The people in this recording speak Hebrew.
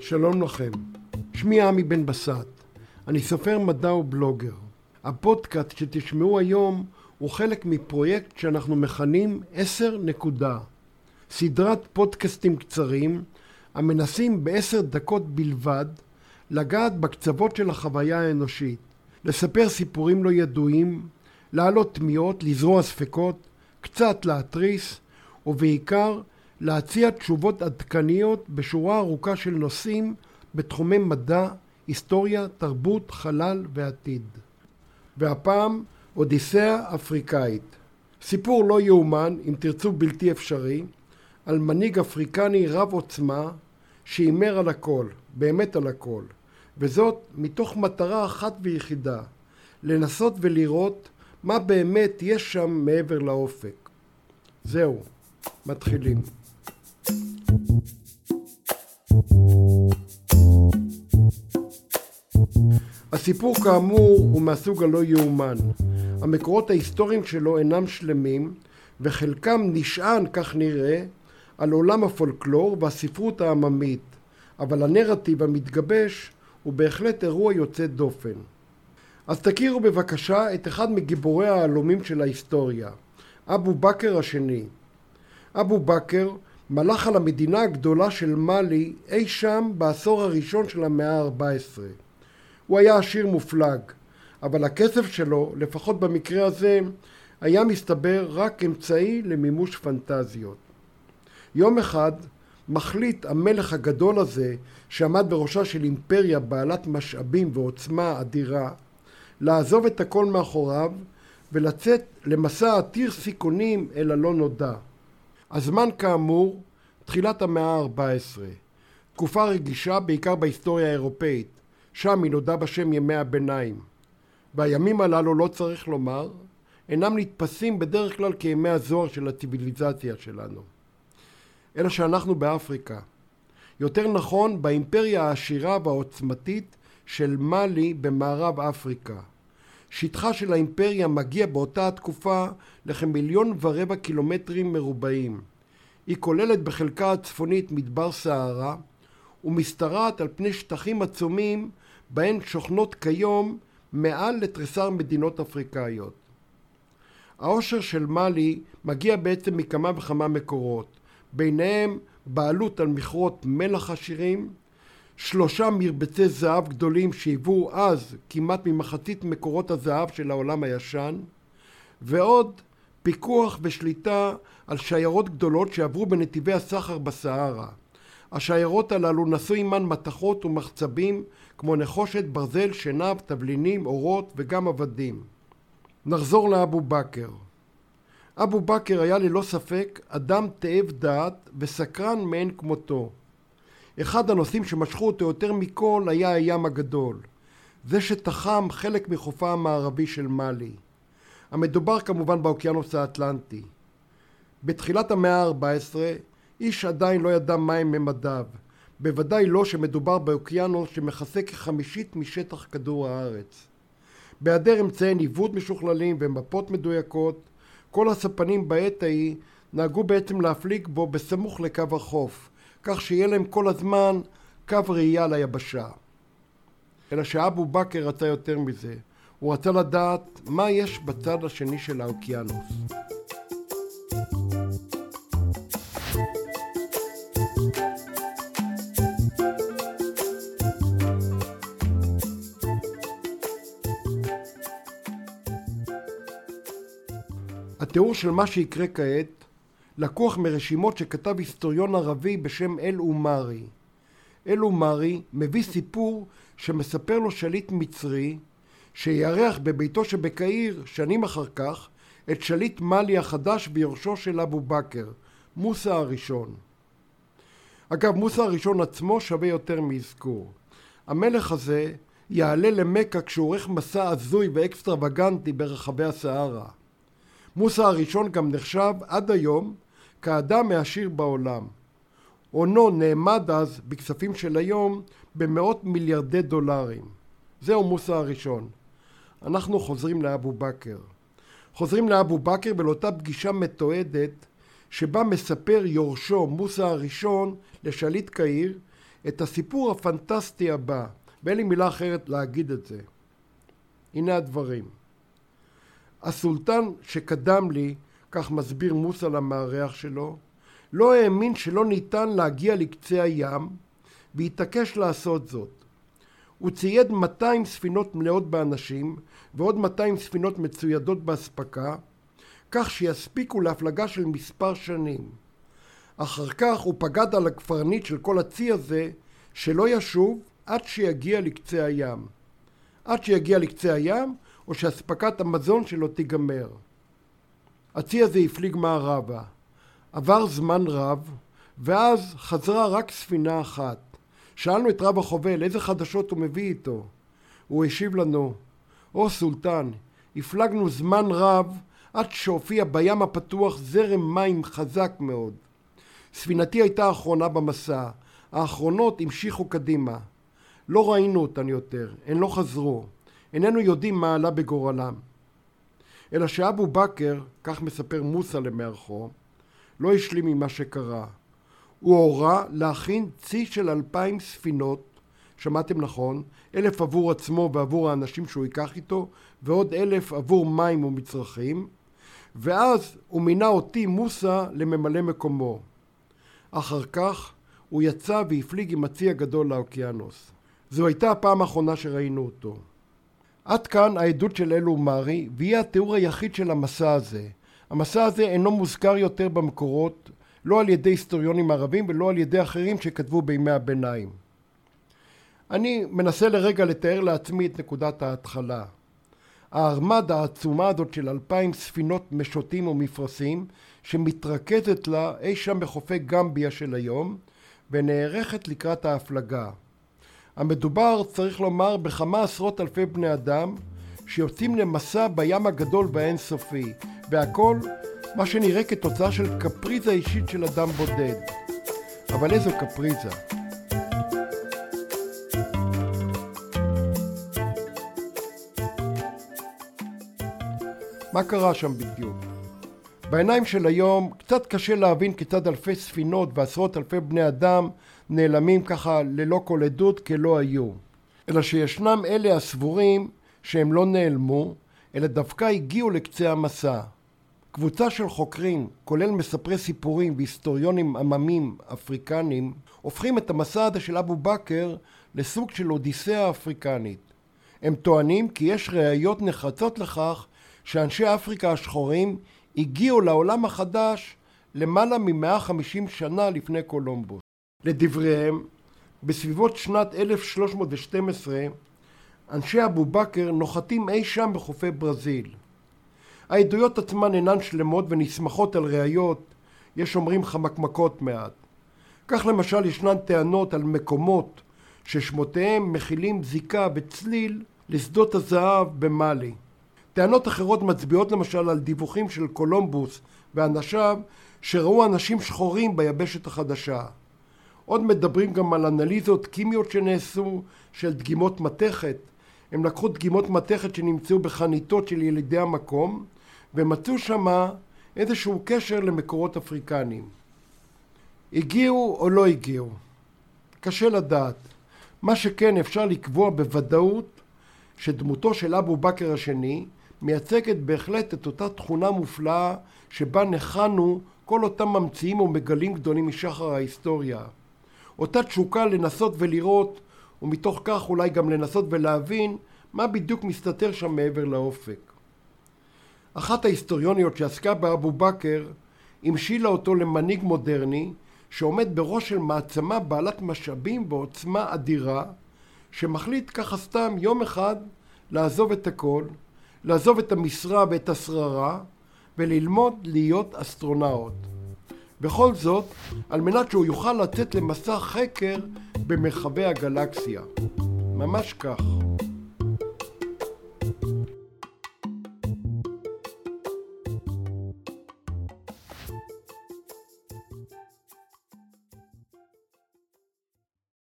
שלום לכם, שמי עמי בן בסט, אני סופר מדע ובלוגר. הפודקאסט שתשמעו היום הוא חלק מפרויקט שאנחנו מכנים 10 נקודה. סדרת פודקאסטים קצרים המנסים בעשר דקות בלבד לגעת בקצוות של החוויה האנושית, לספר סיפורים לא ידועים, להעלות תמיהות, לזרוע ספקות, קצת להתריס, ובעיקר להציע תשובות עדכניות בשורה ארוכה של נושאים בתחומי מדע, היסטוריה, תרבות, חלל ועתיד. והפעם אודיסאה אפריקאית. סיפור לא יאומן, אם תרצו בלתי אפשרי, על מנהיג אפריקני רב עוצמה שהימר על הכל, באמת על הכל, וזאת מתוך מטרה אחת ויחידה, לנסות ולראות מה באמת יש שם מעבר לאופק. זהו, מתחילים. הסיפור כאמור הוא מהסוג הלא יאומן. המקורות ההיסטוריים שלו אינם שלמים, וחלקם נשען, כך נראה, על עולם הפולקלור והספרות העממית, אבל הנרטיב המתגבש הוא בהחלט אירוע יוצא דופן. אז תכירו בבקשה את אחד מגיבורי העלומים של ההיסטוריה, אבו בכר השני. אבו בכר מלך על המדינה הגדולה של מאלי אי שם בעשור הראשון של המאה ה-14. הוא היה עשיר מופלג, אבל הכסף שלו, לפחות במקרה הזה, היה מסתבר רק אמצעי למימוש פנטזיות. יום אחד מחליט המלך הגדול הזה, שעמד בראשה של אימפריה בעלת משאבים ועוצמה אדירה, לעזוב את הכל מאחוריו ולצאת למסע עתיר סיכונים אל הלא נודע. הזמן כאמור, תחילת המאה ה-14. תקופה רגישה בעיקר בהיסטוריה האירופאית, שם היא נודעה בשם ימי הביניים. והימים הללו, לא צריך לומר, אינם נתפסים בדרך כלל כימי הזוהר של הציוויליזציה שלנו. אלא שאנחנו באפריקה. יותר נכון, באימפריה העשירה והעוצמתית של מאלי במערב אפריקה. שטחה של האימפריה מגיע באותה התקופה לכמיליון ורבע קילומטרים מרובעים. היא כוללת בחלקה הצפונית מדבר סהרה ומשתרעת על פני שטחים עצומים בהן שוכנות כיום מעל לתריסר מדינות אפריקאיות. העושר של מאלי מגיע בעצם מכמה וכמה מקורות, ביניהם בעלות על מכרות מלח עשירים, שלושה מרבצי זהב גדולים שהיוו אז כמעט ממחצית מקורות הזהב של העולם הישן, ועוד פיקוח ושליטה על שיירות גדולות שעברו בנתיבי הסחר בסהרה. השיירות הללו נשאו עימן מתכות ומחצבים כמו נחושת, ברזל, שנב, תבלינים, אורות וגם עבדים. נחזור לאבו בכר. אבו בכר היה ללא ספק אדם תאב דעת וסקרן מאין כמותו. אחד הנושאים שמשכו אותו יותר מכל היה הים הגדול, זה שתחם חלק מחופה המערבי של מאלי. המדובר כמובן באוקיינוס האטלנטי. בתחילת המאה ה-14 איש עדיין לא ידע מהם ממדיו, בוודאי לא שמדובר באוקיינוס שמכסה כחמישית משטח כדור הארץ. בהיעדר אמצעי ניווט משוכללים ומפות מדויקות, כל הספנים בעת ההיא נהגו בעצם להפליג בו בסמוך לקו החוף, כך שיהיה להם כל הזמן קו ראייה ליבשה. אלא שאבו בכר רצה יותר מזה, הוא רצה לדעת מה יש בצד השני של האוקיינוס. התיאור של מה שיקרה כעת לקוח מרשימות שכתב היסטוריון ערבי בשם אל-אומרי. אל-אומרי מביא סיפור שמספר לו שליט מצרי שיארח בביתו שבקהיר שנים אחר כך את שליט מאלי החדש ביורשו של אבו בכר, מוסא הראשון. אגב, מוסא הראשון עצמו שווה יותר מאזכור. המלך הזה יעלה למכה כשהוא עורך מסע הזוי ואקסטרווגנטי ברחבי הסהרה. מוסא הראשון גם נחשב עד היום כאדם העשיר בעולם. הונו נאמד אז בכספים של היום במאות מיליארדי דולרים. זהו מוסא הראשון. אנחנו חוזרים לאבו בכר. חוזרים לאבו בכר ולאותה פגישה מתועדת שבה מספר יורשו מוסא הראשון לשליט קהיר את הסיפור הפנטסטי הבא, ואין לי מילה אחרת להגיד את זה. הנה הדברים. הסולטן שקדם לי, כך מסביר מוסא למארח שלו, לא האמין שלא ניתן להגיע לקצה הים, והתעקש לעשות זאת. הוא צייד 200 ספינות מלאות באנשים, ועוד 200 ספינות מצוידות באספקה, כך שיספיקו להפלגה של מספר שנים. אחר כך הוא פגד על הקברניט של כל הצי הזה, שלא ישוב עד שיגיע לקצה הים. עד שיגיע לקצה הים, או שאספקת המזון שלו תיגמר. הצי הזה הפליג מערבה. עבר זמן רב, ואז חזרה רק ספינה אחת. שאלנו את רב החובל איזה חדשות הוא מביא איתו. הוא השיב לנו, או סולטן, הפלגנו זמן רב עד שהופיע בים הפתוח זרם מים חזק מאוד. ספינתי הייתה האחרונה במסע, האחרונות המשיכו קדימה. לא ראינו אותן יותר, הן לא חזרו. איננו יודעים מה עלה בגורלם. אלא שאבו בכר, כך מספר מוסא למארחו, לא השלים ממה שקרה. הוא הורה להכין צי של אלפיים ספינות, שמעתם נכון, אלף עבור עצמו ועבור האנשים שהוא ייקח איתו, ועוד אלף עבור מים ומצרכים, ואז הוא מינה אותי, מוסא, לממלא מקומו. אחר כך הוא יצא והפליג עם הצי הגדול לאוקיינוס. זו הייתה הפעם האחרונה שראינו אותו. עד כאן העדות של אלו מארי, והיא התיאור היחיד של המסע הזה. המסע הזה אינו מוזכר יותר במקורות, לא על ידי היסטוריונים ערבים ולא על ידי אחרים שכתבו בימי הביניים. אני מנסה לרגע לתאר לעצמי את נקודת ההתחלה. הארמדה העצומה הזאת של אלפיים ספינות משוטים ומפרשים שמתרכזת לה אי שם בחופי גמביה של היום ונערכת לקראת ההפלגה. המדובר, צריך לומר, בכמה עשרות אלפי בני אדם שיוצאים למסע בים הגדול והאינסופי, והכל מה שנראה כתוצאה של קפריזה אישית של אדם בודד. אבל איזו קפריזה? מה קרה שם בדיוק? בעיניים של היום קצת קשה להבין כיצד אלפי ספינות ועשרות אלפי בני אדם נעלמים ככה ללא כל עדות כלא היו. אלא שישנם אלה הסבורים שהם לא נעלמו, אלא דווקא הגיעו לקצה המסע. קבוצה של חוקרים, כולל מספרי סיפורים והיסטוריונים עממים אפריקנים, הופכים את המסע הזה של אבו בכר לסוג של אודיסאה אפריקנית. הם טוענים כי יש ראיות נחרצות לכך שאנשי אפריקה השחורים הגיעו לעולם החדש למעלה מ-150 שנה לפני קולומבוס. לדבריהם, בסביבות שנת 1312 אנשי אבו בכר נוחתים אי שם בחופי ברזיל. העדויות עצמן אינן שלמות ונסמכות על ראיות, יש אומרים חמקמקות מעט. כך למשל ישנן טענות על מקומות ששמותיהם מכילים זיקה וצליל לשדות הזהב במאלי. טענות אחרות מצביעות למשל על דיווחים של קולומבוס ואנשיו שראו אנשים שחורים ביבשת החדשה. עוד מדברים גם על אנליזות קימיות שנעשו של דגימות מתכת. הם לקחו דגימות מתכת שנמצאו בחניתות של ילידי המקום ומצאו שמה איזשהו קשר למקורות אפריקניים. הגיעו או לא הגיעו? קשה לדעת. מה שכן אפשר לקבוע בוודאות שדמותו של אבו בכר השני מייצגת בהחלט את אותה תכונה מופלאה שבה ניחנו כל אותם ממציאים ומגלים גדולים משחר ההיסטוריה. אותה תשוקה לנסות ולראות, ומתוך כך אולי גם לנסות ולהבין מה בדיוק מסתתר שם מעבר לאופק. אחת ההיסטוריוניות שעסקה באבו בכר המשילה אותו למנהיג מודרני שעומד בראש של מעצמה בעלת משאבים ועוצמה אדירה שמחליט ככה סתם יום אחד לעזוב את הכל לעזוב את המשרה ואת השררה וללמוד להיות אסטרונאוט. בכל זאת, על מנת שהוא יוכל לצאת למסע חקר במרחבי הגלקסיה. ממש כך.